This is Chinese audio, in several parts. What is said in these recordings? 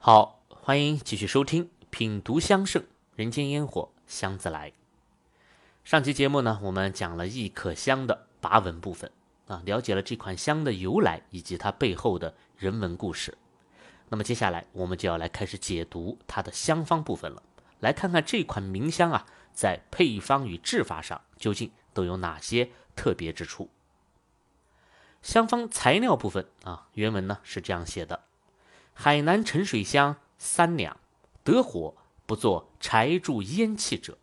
好，欢迎继续收听《品读香盛人间烟火香自来》。上期节目呢，我们讲了益可香的拔文部分啊，了解了这款香的由来以及它背后的人文故事。那么接下来我们就要来开始解读它的香方部分了，来看看这款名香啊，在配方与制法上究竟都有哪些特别之处。香方材料部分啊，原文呢是这样写的：海南沉水香三两，得火不作柴柱烟气者；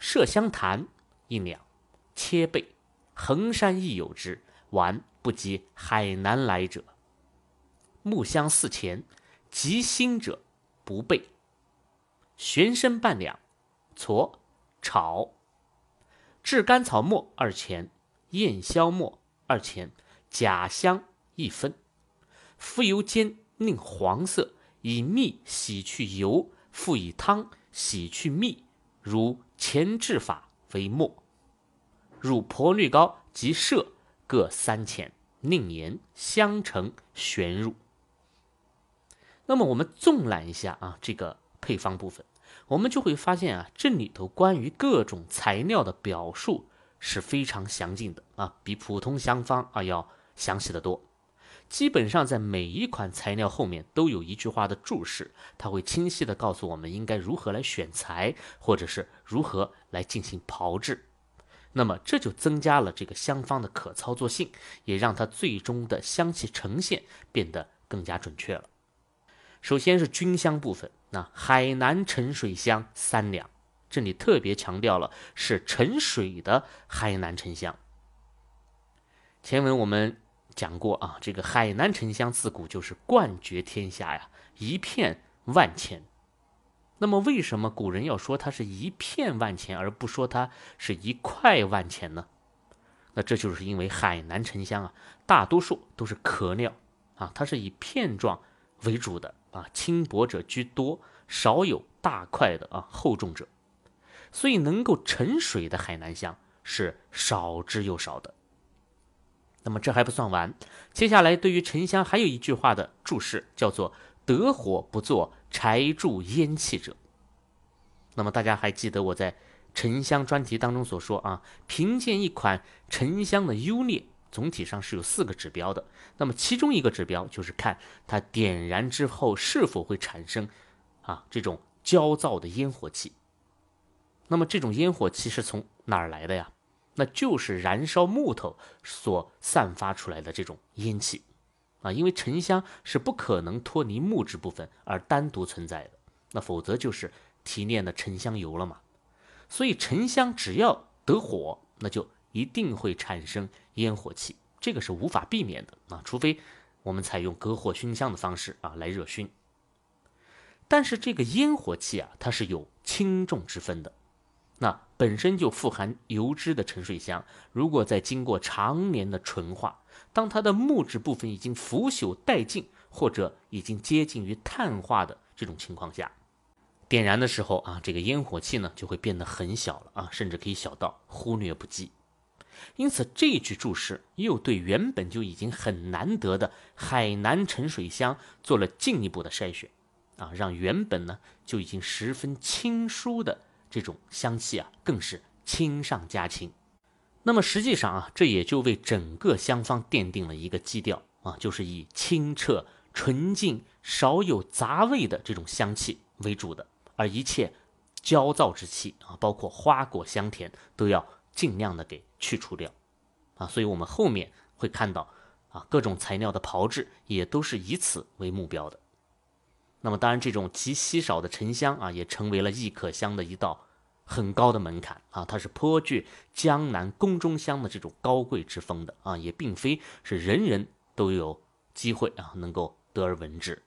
麝香檀一两，切贝，衡山亦有之，玩不及海南来者。木香四钱，极新者不备。玄参半两，撮炒。炙甘草末二钱，燕硝末二钱，甲香一分。敷油煎，宁黄色，以蜜洗去油，复以汤洗去蜜，如前制法为末。入婆绿膏及麝各三钱，宁盐香橙旋入。那么我们纵览一下啊，这个配方部分，我们就会发现啊，这里头关于各种材料的表述是非常详尽的啊，比普通香方啊要详细的多。基本上在每一款材料后面都有一句话的注释，它会清晰的告诉我们应该如何来选材，或者是如何来进行炮制。那么这就增加了这个香方的可操作性，也让它最终的香气呈现变得更加准确了。首先是菌香部分，那海南沉水香三两，这里特别强调了是沉水的海南沉香。前文我们讲过啊，这个海南沉香自古就是冠绝天下呀，一片万钱。那么为什么古人要说它是一片万钱，而不说它是一块万钱呢？那这就是因为海南沉香啊，大多数都是壳料啊，它是以片状为主的。啊，轻薄者居多，少有大块的啊厚重者，所以能够沉水的海南香是少之又少的。那么这还不算完，接下来对于沉香还有一句话的注释，叫做“得火不作柴柱烟气者”。那么大家还记得我在沉香专题当中所说啊，评鉴一款沉香的优劣。总体上是有四个指标的，那么其中一个指标就是看它点燃之后是否会产生啊这种焦躁的烟火气。那么这种烟火气是从哪儿来的呀？那就是燃烧木头所散发出来的这种烟气啊，因为沉香是不可能脱离木质部分而单独存在的，那否则就是提炼的沉香油了嘛。所以沉香只要得火，那就。一定会产生烟火气，这个是无法避免的啊，除非我们采用隔火熏香的方式啊来热熏。但是这个烟火气啊，它是有轻重之分的。那本身就富含油脂的沉水香，如果再经过常年的纯化，当它的木质部分已经腐朽殆尽，或者已经接近于碳化的这种情况下，点燃的时候啊，这个烟火气呢就会变得很小了啊，甚至可以小到忽略不计。因此，这句注释又对原本就已经很难得的海南沉水香做了进一步的筛选，啊，让原本呢就已经十分清疏的这种香气啊，更是清上加清。那么实际上啊，这也就为整个香方奠定了一个基调啊，就是以清澈、纯净、少有杂味的这种香气为主的，而一切焦躁之气啊，包括花果香甜，都要尽量的给。去除掉，啊，所以我们后面会看到啊，各种材料的炮制也都是以此为目标的。那么，当然这种极稀少的沉香啊，也成为了易可香的一道很高的门槛啊，它是颇具江南宫中香的这种高贵之风的啊，也并非是人人都有机会啊能够得而闻之。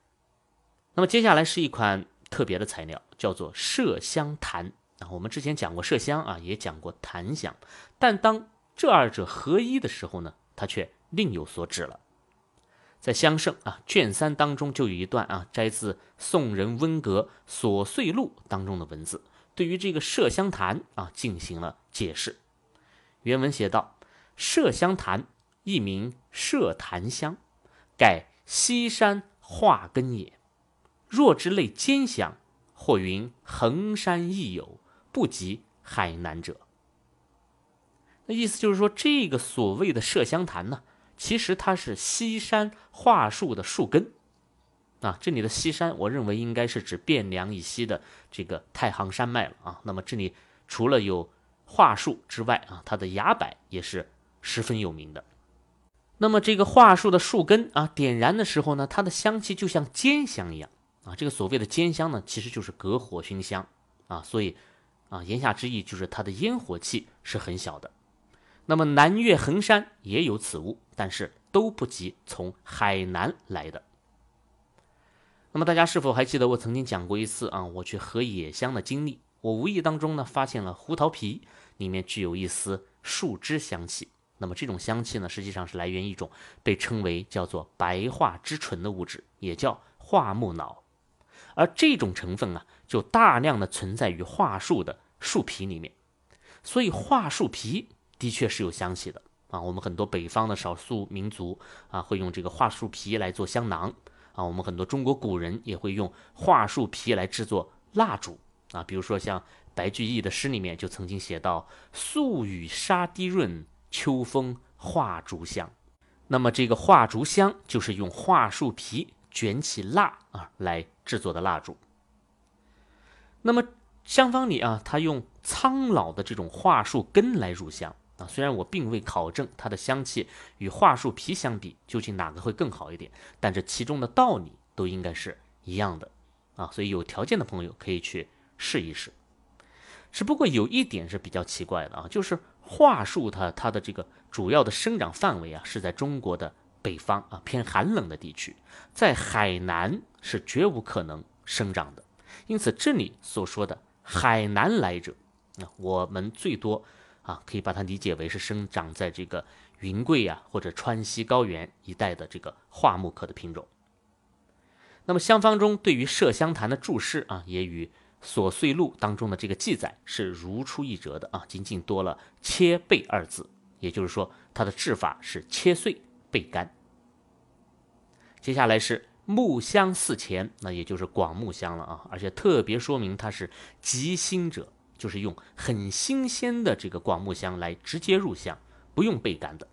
那么接下来是一款特别的材料，叫做麝香檀啊。我们之前讲过麝香啊，也讲过檀香，但当这二者合一的时候呢，它却另有所指了。在《香圣》啊卷三当中就有一段啊，摘自宋人温格《琐碎录》当中的文字，对于这个麝香檀啊进行了解释。原文写道：“麝香檀一名麝檀香，盖西山化根也。若之类兼香，或云衡山亦有，不及海南者。那意思就是说，这个所谓的麝香檀呢，其实它是西山桦树的树根。啊，这里的西山，我认为应该是指汴梁以西的这个太行山脉了啊。那么这里除了有桦树之外啊，它的崖柏也是十分有名的。那么这个桦树的树根啊，点燃的时候呢，它的香气就像煎香一样啊。这个所谓的煎香呢，其实就是隔火熏香啊。所以啊，言下之意就是它的烟火气是很小的。那么南岳衡山也有此物，但是都不及从海南来的。那么大家是否还记得我曾经讲过一次啊？我去合野香的经历，我无意当中呢发现了胡桃皮里面具有一丝树枝香气。那么这种香气呢，实际上是来源一种被称为叫做白桦之醇的物质，也叫桦木脑。而这种成分啊，就大量的存在于桦树的树皮里面。所以桦树皮的确是有香气的啊。我们很多北方的少数民族啊，会用这个桦树皮来做香囊。啊，我们很多中国古人也会用桦树皮来制作蜡烛啊，比如说像白居易的诗里面就曾经写到“素雨沙滴润，秋风画竹香”。那么这个画竹香就是用桦树皮卷起蜡啊来制作的蜡烛。那么香坊里啊，它用苍老的这种桦树根来入香。啊，虽然我并未考证它的香气与桦树皮相比究竟哪个会更好一点，但这其中的道理都应该是一样的啊，所以有条件的朋友可以去试一试。只不过有一点是比较奇怪的啊，就是桦树它它的这个主要的生长范围啊是在中国的北方啊偏寒冷的地区，在海南是绝无可能生长的。因此这里所说的海南来者，啊，我们最多。啊，可以把它理解为是生长在这个云贵呀或者川西高原一带的这个桦木科的品种。那么香方中对于麝香檀的注释啊，也与《琐碎录》当中的这个记载是如出一辙的啊，仅仅多了“切背”二字，也就是说它的制法是切碎焙干。接下来是木香四钱，那也就是广木香了啊，而且特别说明它是极辛者。就是用很新鲜的这个广木香来直接入香，不用焙干的。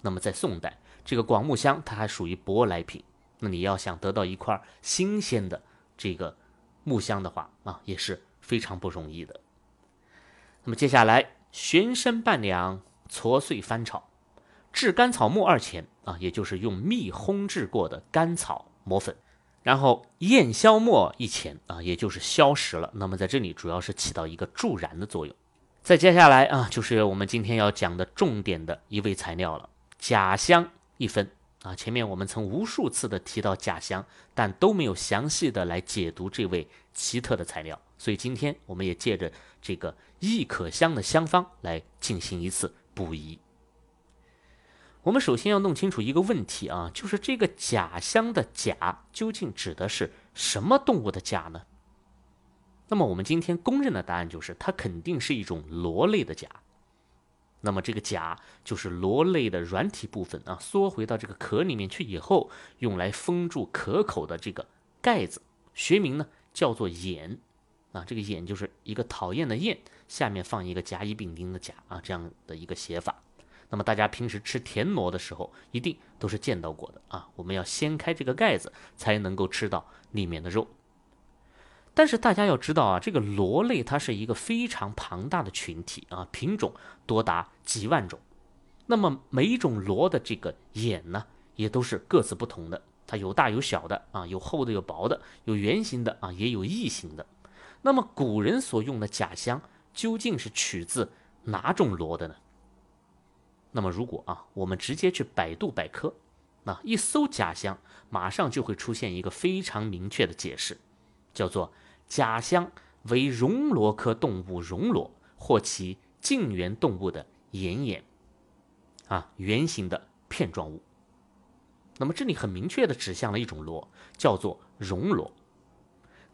那么在宋代，这个广木香它还属于舶来品。那你要想得到一块新鲜的这个木香的话啊，也是非常不容易的。那么接下来，玄参半两，搓碎翻炒，制甘草末二钱啊，也就是用蜜烘制过的甘草磨粉。然后焰消墨一钱啊，也就是消食了。那么在这里主要是起到一个助燃的作用。再接下来啊，就是我们今天要讲的重点的一味材料了，甲香一分啊。前面我们曾无数次的提到甲香，但都没有详细的来解读这味奇特的材料，所以今天我们也借着这个亦可香的香方来进行一次补遗。我们首先要弄清楚一个问题啊，就是这个甲香的甲究竟指的是什么动物的甲呢？那么我们今天公认的答案就是，它肯定是一种螺类的甲。那么这个甲就是螺类的软体部分啊，缩回到这个壳里面去以后，用来封住壳口的这个盖子，学名呢叫做眼啊。这个眼就是一个讨厌的厌，下面放一个甲乙丙丁的甲啊，这样的一个写法。那么大家平时吃田螺的时候，一定都是见到过的啊。我们要掀开这个盖子，才能够吃到里面的肉。但是大家要知道啊，这个螺类它是一个非常庞大的群体啊，品种多达几万种。那么每一种螺的这个眼呢，也都是各自不同的，它有大有小的啊，有厚的有薄的，有圆形的啊，也有异形的。那么古人所用的甲香究竟是取自哪种螺的呢？那么，如果啊，我们直接去百度百科，那一搜甲香，马上就会出现一个非常明确的解释，叫做甲香为绒螺科动物绒螺或其近缘动物的眼眼，啊，圆形的片状物。那么这里很明确的指向了一种螺，叫做绒螺。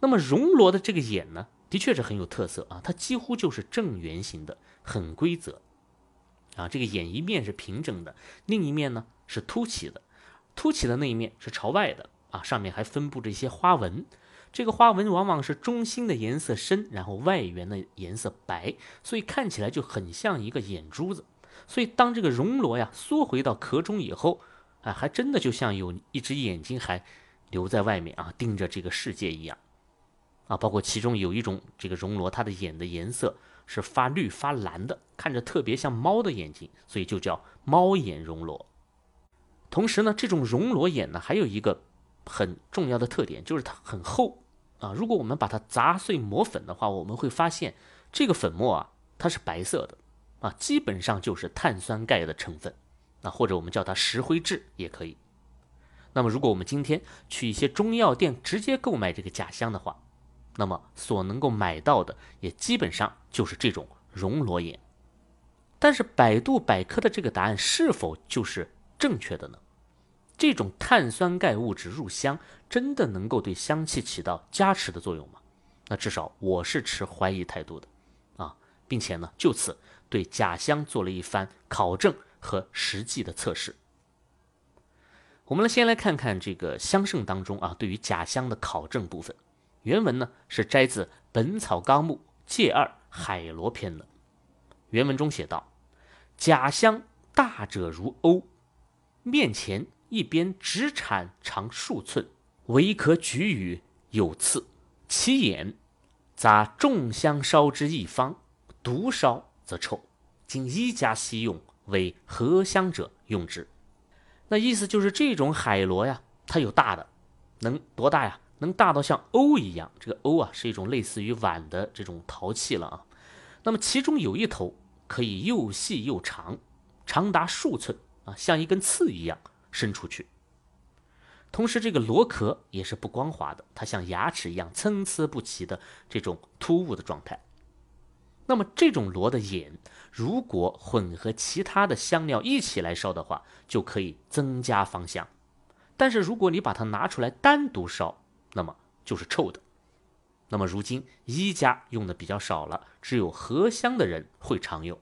那么绒螺的这个眼呢，的确是很有特色啊，它几乎就是正圆形的，很规则。啊，这个眼一面是平整的，另一面呢是凸起的，凸起的那一面是朝外的啊，上面还分布着一些花纹。这个花纹往往是中心的颜色深，然后外缘的颜色白，所以看起来就很像一个眼珠子。所以当这个绒螺呀缩回到壳中以后，啊，还真的就像有一只眼睛还留在外面啊，盯着这个世界一样。啊，包括其中有一种这个熔螺，它的眼的颜色是发绿发蓝的，看着特别像猫的眼睛，所以就叫猫眼熔螺。同时呢，这种熔螺眼呢还有一个很重要的特点，就是它很厚啊。如果我们把它砸碎磨粉的话，我们会发现这个粉末啊它是白色的啊，基本上就是碳酸钙的成分啊，或者我们叫它石灰质也可以。那么如果我们今天去一些中药店直接购买这个假香的话，那么所能够买到的也基本上就是这种熔罗岩，但是百度百科的这个答案是否就是正确的呢？这种碳酸钙物质入香真的能够对香气起到加持的作用吗？那至少我是持怀疑态度的啊，并且呢就此对假香做了一番考证和实际的测试。我们来先来看看这个香圣当中啊对于假香的考证部分。原文呢是摘自《本草纲目》介二海螺篇的。原文中写道：“甲香大者如欧，面前一边直产长数寸，唯可举与有刺。其眼杂众香烧之一方，独烧则臭。经一家西用，为合香者用之。”那意思就是这种海螺呀，它有大的，能多大呀？能大到像瓯一样，这个瓯啊是一种类似于碗的这种陶器了啊。那么其中有一头可以又细又长，长达数寸啊，像一根刺一样伸出去。同时，这个螺壳也是不光滑的，它像牙齿一样参差不齐的这种突兀的状态。那么这种螺的眼，如果混合其他的香料一起来烧的话，就可以增加芳香。但是如果你把它拿出来单独烧，那么就是臭的。那么如今医家用的比较少了，只有合香的人会常用。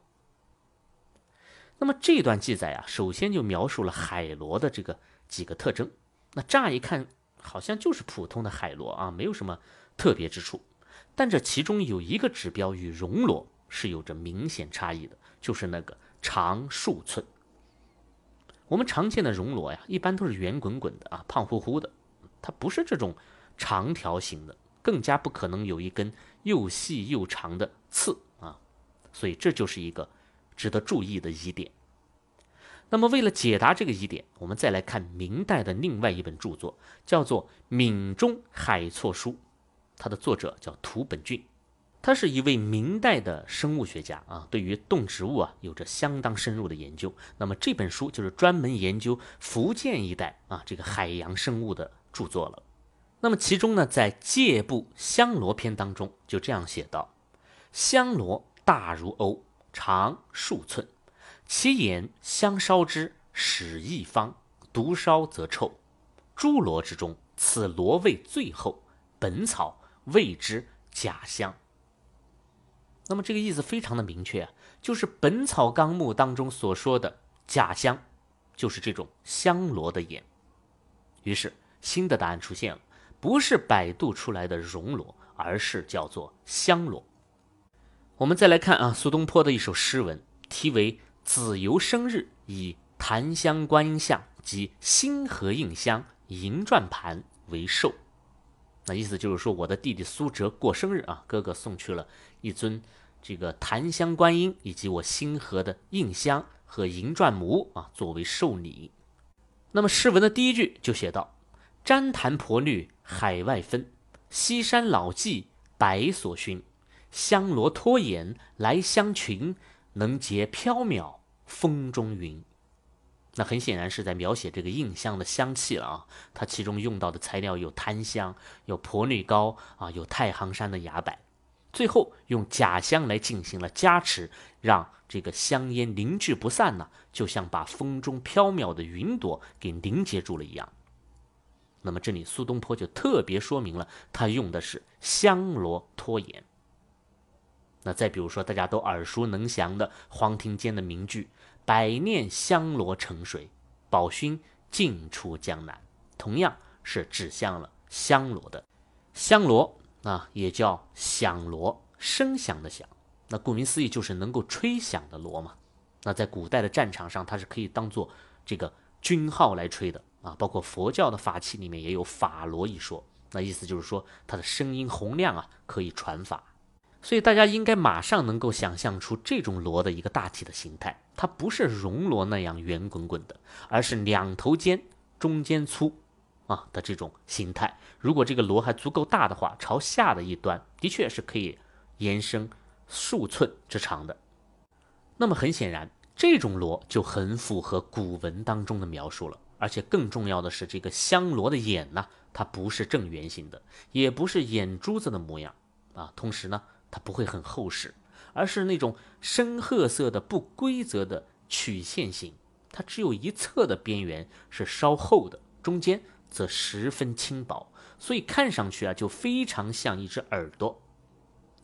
那么这段记载啊，首先就描述了海螺的这个几个特征。那乍一看好像就是普通的海螺啊，没有什么特别之处。但这其中有一个指标与绒螺是有着明显差异的，就是那个长数寸。我们常见的绒螺呀，一般都是圆滚滚的啊，胖乎乎的，它不是这种。长条形的，更加不可能有一根又细又长的刺啊，所以这就是一个值得注意的疑点。那么，为了解答这个疑点，我们再来看明代的另外一本著作，叫做《闽中海错书》，它的作者叫涂本俊，他是一位明代的生物学家啊，对于动植物啊有着相当深入的研究。那么这本书就是专门研究福建一带啊这个海洋生物的著作了。那么其中呢，在《借部香螺篇》当中就这样写道：香螺大如瓯，长数寸，其眼香烧之，始一方，独烧则臭。诸螺之中，此螺味最厚，本草谓之假香。那么这个意思非常的明确啊，就是《本草纲目》当中所说的假香，就是这种香螺的眼。于是新的答案出现了。不是百度出来的熔罗，而是叫做香罗。我们再来看啊，苏东坡的一首诗文，题为《子由生日以檀香观音像及星河印香银转盘为寿》。那意思就是说，我的弟弟苏辙过生日啊，哥哥送去了一尊这个檀香观音以及我星河的印香和银转模啊，作为寿礼。那么诗文的第一句就写道。旃檀婆绿海外分，西山老骥白所熏。香罗托眼来香群，能结缥缈风中云。那很显然是在描写这个印香的香气了啊！它其中用到的材料有檀香、有婆绿膏啊，有太行山的崖柏，最后用假香来进行了加持，让这个香烟凝聚不散呢，就像把风中飘渺的云朵给凝结住了一样。那么这里苏东坡就特别说明了，他用的是香罗拖延。那再比如说大家都耳熟能详的黄庭坚的名句“百念香罗成水，宝勋尽出江南”，同样是指向了香罗的。香螺啊，也叫响螺，声响的响。那顾名思义就是能够吹响的锣嘛。那在古代的战场上，它是可以当做这个军号来吹的啊。包括佛教的法器里面也有法螺一说。那意思就是说，它的声音洪亮啊，可以传法。所以大家应该马上能够想象出这种螺的一个大体的形态。它不是熔螺那样圆滚滚的，而是两头尖、中间粗啊的这种形态。如果这个螺还足够大的话，朝下的一端的确是可以延伸数寸之长的。那么很显然，这种螺就很符合古文当中的描述了。而且更重要的是，这个香螺的眼呢，它不是正圆形的，也不是眼珠子的模样啊。同时呢，它不会很厚实，而是那种深褐色的不规则的曲线形。它只有一侧的边缘是稍厚的，中间则十分轻薄，所以看上去啊，就非常像一只耳朵。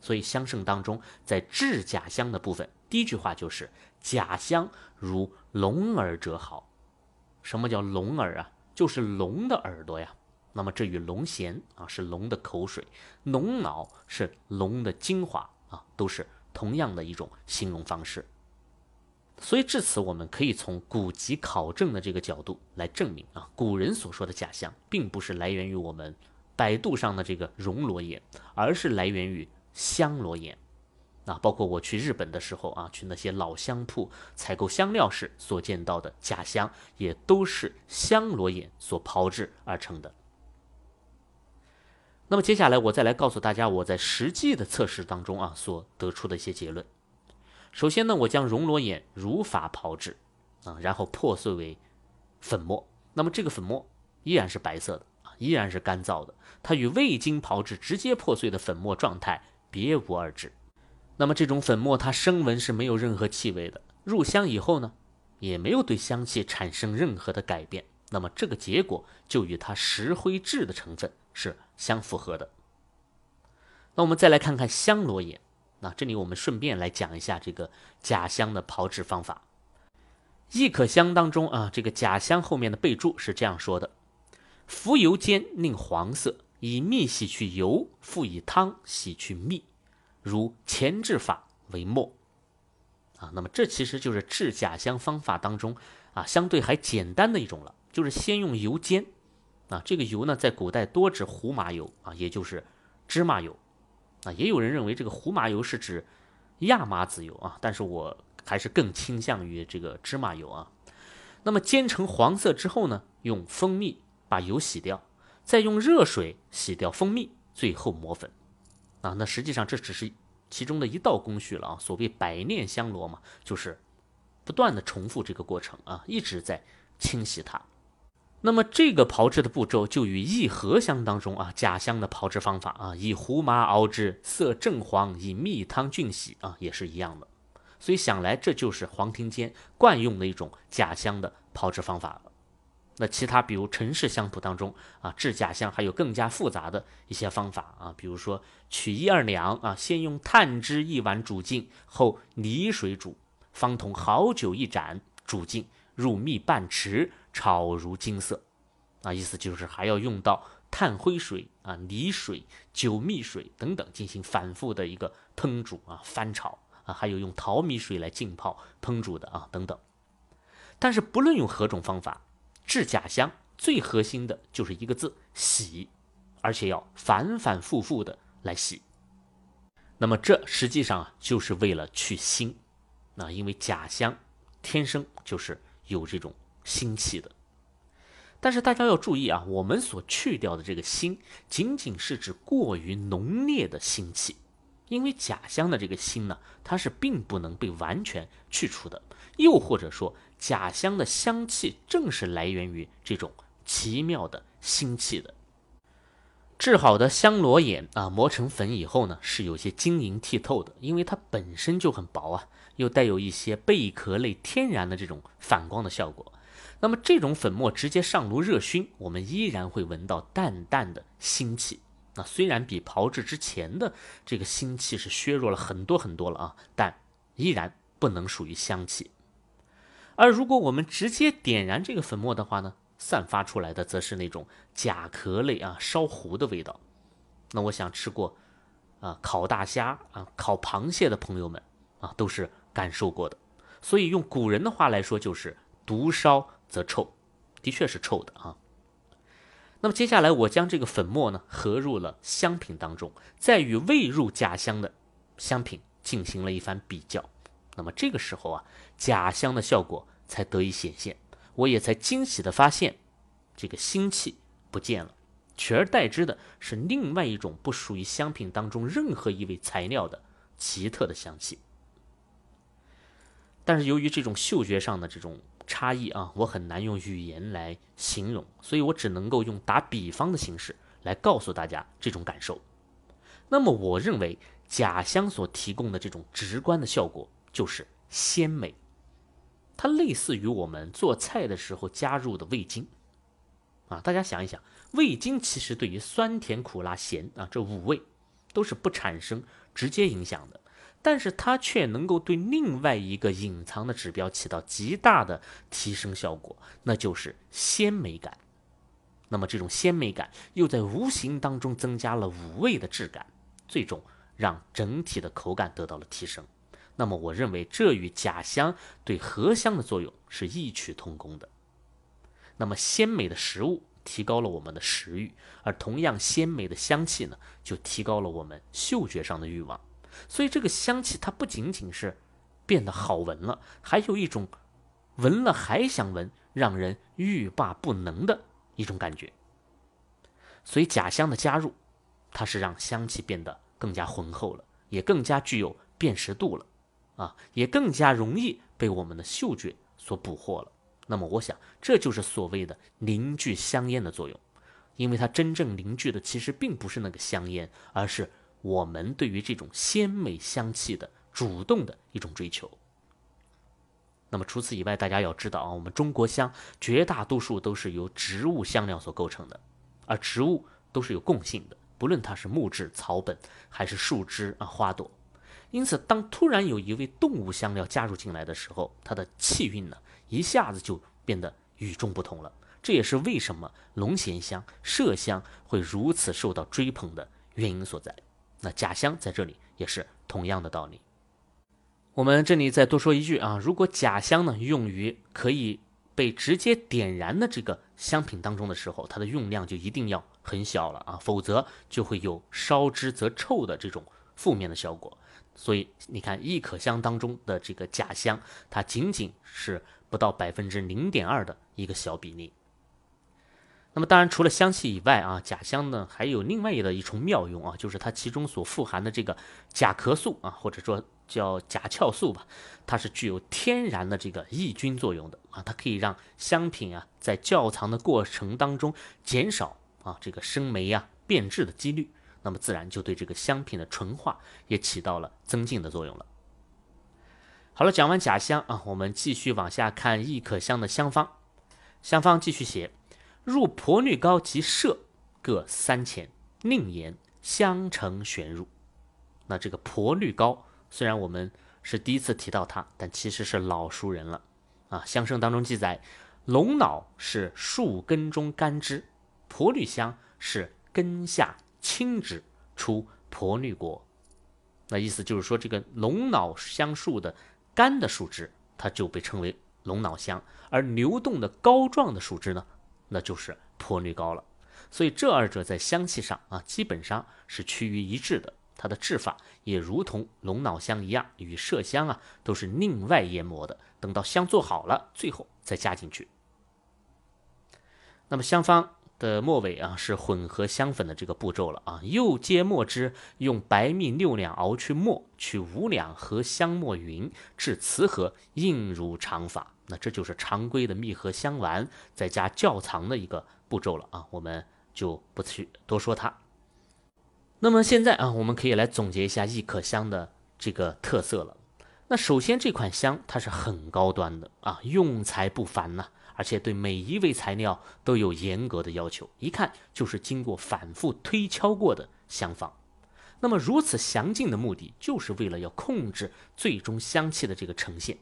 所以香圣当中，在制假香的部分，第一句话就是“假香如龙耳者好”。什么叫龙耳啊？就是龙的耳朵呀。那么这与龙涎啊是龙的口水，龙脑是龙的精华啊，都是同样的一种形容方式。所以至此，我们可以从古籍考证的这个角度来证明啊，古人所说的假象，并不是来源于我们百度上的这个熔罗眼，而是来源于香罗眼。啊，包括我去日本的时候啊，去那些老香铺采购香料时所见到的假香，也都是香螺眼所炮制而成的。那么接下来我再来告诉大家我在实际的测试当中啊所得出的一些结论。首先呢，我将熔螺眼如法炮制啊，然后破碎为粉末。那么这个粉末依然是白色的啊，依然是干燥的，它与未经炮制直接破碎的粉末状态别无二致。那么这种粉末，它生闻是没有任何气味的，入香以后呢，也没有对香气产生任何的改变。那么这个结果就与它石灰质的成分是相符合的。那我们再来看看香罗眼，那这里我们顺便来讲一下这个假香的炮制方法。亦可香当中啊，这个假香后面的备注是这样说的：浮油煎令黄色，以蜜洗去油，复以汤洗去蜜。如前置法为末，啊，那么这其实就是制假香方法当中啊相对还简单的一种了，就是先用油煎，啊，这个油呢在古代多指胡麻油啊，也就是芝麻油，啊，也有人认为这个胡麻油是指亚麻籽油啊，但是我还是更倾向于这个芝麻油啊。那么煎成黄色之后呢，用蜂蜜把油洗掉，再用热水洗掉蜂蜜，最后磨粉。啊，那实际上这只是其中的一道工序了啊。所谓百炼香螺嘛，就是不断的重复这个过程啊，一直在清洗它。那么这个炮制的步骤就与异合香当中啊假香的炮制方法啊，以胡麻熬制，色正黄，以蜜汤菌洗啊，也是一样的。所以想来这就是黄庭坚惯用的一种假香的炮制方法了。那其他比如陈氏香谱当中啊，制假香还有更加复杂的一些方法啊，比如说取一二两啊，先用炭汁一碗煮净，后泥水煮，方同好酒一盏煮净，入蜜半匙，炒如金色。啊，意思就是还要用到炭灰水啊、泥水、酒蜜水等等进行反复的一个烹煮啊、翻炒啊，还有用淘米水来浸泡烹煮的啊等等。但是不论用何种方法。制假香最核心的就是一个字洗，而且要反反复复的来洗。那么这实际上啊就是为了去腥，那因为假香天生就是有这种腥气的。但是大家要注意啊，我们所去掉的这个腥，仅仅是指过于浓烈的腥气。因为假香的这个腥呢，它是并不能被完全去除的，又或者说，假香的香气正是来源于这种奇妙的腥气的。制好的香螺眼啊，磨成粉以后呢，是有些晶莹剔透的，因为它本身就很薄啊，又带有一些贝壳类天然的这种反光的效果。那么这种粉末直接上炉热熏，我们依然会闻到淡淡的腥气。那虽然比炮制之前的这个腥气是削弱了很多很多了啊，但依然不能属于香气。而如果我们直接点燃这个粉末的话呢，散发出来的则是那种甲壳类啊烧糊的味道。那我想吃过啊烤大虾啊烤螃蟹的朋友们啊都是感受过的。所以用古人的话来说，就是毒烧则臭，的确是臭的啊。那么接下来我将这个粉末呢合入了香品当中，再与未入假香的香品进行了一番比较。那么这个时候啊，假香的效果才得以显现，我也才惊喜的发现，这个腥气不见了，取而代之的是另外一种不属于香品当中任何一味材料的奇特的香气。但是由于这种嗅觉上的这种差异啊，我很难用语言来形容，所以我只能够用打比方的形式来告诉大家这种感受。那么，我认为假香所提供的这种直观的效果就是鲜美，它类似于我们做菜的时候加入的味精啊。大家想一想，味精其实对于酸甜苦辣咸啊这五味都是不产生直接影响的。但是它却能够对另外一个隐藏的指标起到极大的提升效果，那就是鲜美感。那么这种鲜美感又在无形当中增加了五味的质感，最终让整体的口感得到了提升。那么我认为这与假香对合香的作用是异曲同工的。那么鲜美的食物提高了我们的食欲，而同样鲜美的香气呢，就提高了我们嗅觉上的欲望。所以这个香气它不仅仅是变得好闻了，还有一种闻了还想闻，让人欲罢不能的一种感觉。所以假香的加入，它是让香气变得更加浑厚了，也更加具有辨识度了，啊，也更加容易被我们的嗅觉所捕获了。那么我想，这就是所谓的凝聚香烟的作用，因为它真正凝聚的其实并不是那个香烟，而是。我们对于这种鲜美香气的主动的一种追求。那么除此以外，大家要知道啊，我们中国香绝大多数都是由植物香料所构成的，而植物都是有共性的，不论它是木质、草本还是树枝啊、花朵。因此，当突然有一味动物香料加入进来的时候，它的气韵呢，一下子就变得与众不同了。这也是为什么龙涎香、麝香会如此受到追捧的原因所在。那假香在这里也是同样的道理。我们这里再多说一句啊，如果假香呢用于可以被直接点燃的这个香品当中的时候，它的用量就一定要很小了啊，否则就会有烧之则臭的这种负面的效果。所以你看，一可香当中的这个假香，它仅仅是不到百分之零点二的一个小比例。那么当然，除了香气以外啊，假香呢还有另外的一重妙用啊，就是它其中所富含的这个甲壳素啊，或者说叫甲壳素吧，它是具有天然的这个抑菌作用的啊，它可以让香品啊在窖藏的过程当中减少啊这个生霉啊变质的几率，那么自然就对这个香品的纯化也起到了增进的作用了。好了，讲完假香啊，我们继续往下看益可香的香方，香方继续写。入婆绿膏及麝各三钱，宁言相成旋入。那这个婆绿膏，虽然我们是第一次提到它，但其实是老熟人了啊。香圣当中记载，龙脑是树根中干枝，婆绿香是根下青枝，出婆绿果。那意思就是说，这个龙脑香树的干的树枝，它就被称为龙脑香，而流动的膏状的树枝呢？那就是婆绿膏了，所以这二者在香气上啊，基本上是趋于一致的。它的制法也如同龙脑香一样，与麝香啊都是另外研磨的，等到香做好了，最后再加进去。那么香方的末尾啊，是混合香粉的这个步骤了啊，又接末汁，用白蜜六两熬去末，取五两和香末匀，至瓷盒，印如常法。那这就是常规的蜜合香丸再加窖藏的一个步骤了啊，我们就不去多说它。那么现在啊，我们可以来总结一下益可香的这个特色了。那首先这款香它是很高端的啊，用材不凡呐，而且对每一位材料都有严格的要求，一看就是经过反复推敲过的香方。那么如此详尽的目的，就是为了要控制最终香气的这个呈现。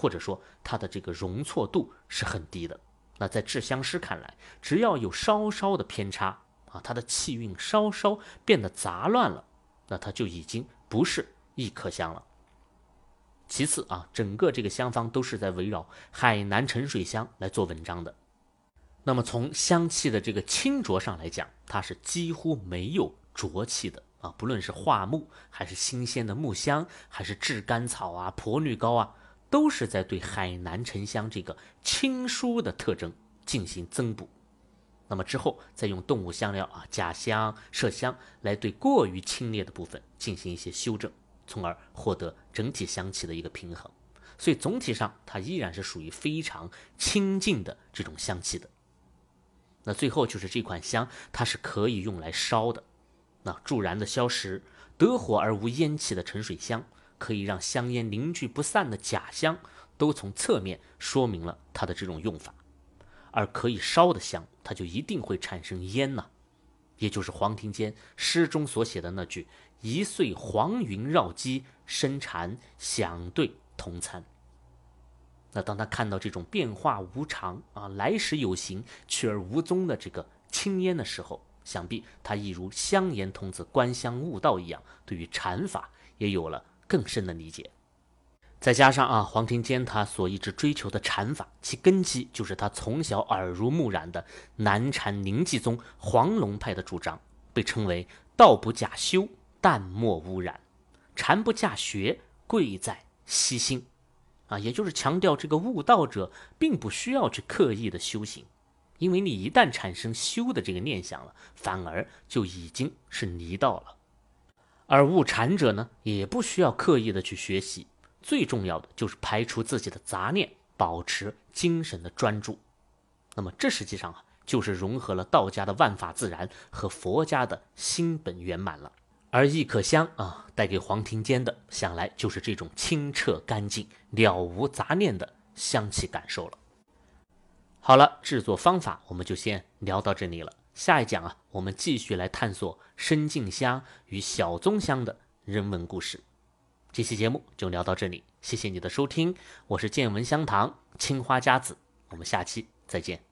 或者说它的这个容错度是很低的。那在制香师看来，只要有稍稍的偏差，啊，它的气韵稍稍变得杂乱了，那它就已经不是一颗香了。其次啊，整个这个香方都是在围绕海南沉水香来做文章的。那么从香气的这个清浊上来讲，它是几乎没有浊气的啊，不论是桦木，还是新鲜的木香，还是炙甘草啊、婆女膏啊，都是在对海南沉香这个清疏的特征进行增补。那么之后再用动物香料啊、甲香、麝香来对过于清冽的部分进行一些修正。从而获得整体香气的一个平衡，所以总体上它依然是属于非常清净的这种香气的。那最后就是这款香，它是可以用来烧的。那助燃的消食、得火而无烟气的沉水香，可以让香烟凝聚不散的假香，都从侧面说明了它的这种用法。而可以烧的香，它就一定会产生烟呢。也就是黄庭坚诗中所写的那句“一岁黄云绕机，生禅响对同参”。那当他看到这种变化无常啊，来时有形去而无踪的这个青烟的时候，想必他亦如香严童子观香悟道一样，对于禅法也有了更深的理解。再加上啊，黄庭坚他所一直追求的禅法，其根基就是他从小耳濡目染的南禅宁寂宗黄龙派的主张，被称为“道不假修，淡莫污染；禅不假学，贵在悉心”。啊，也就是强调这个悟道者并不需要去刻意的修行，因为你一旦产生修的这个念想了，反而就已经是离道了。而悟禅者呢，也不需要刻意的去学习。最重要的就是排除自己的杂念，保持精神的专注。那么这实际上啊，就是融合了道家的万法自然和佛家的心本圆满了。而一可香啊，带给黄庭坚的，想来就是这种清澈干净、了无杂念的香气感受了。好了，制作方法我们就先聊到这里了。下一讲啊，我们继续来探索深静香与小宗香的人文故事。这期节目就聊到这里，谢谢你的收听，我是见闻香堂青花家子，我们下期再见。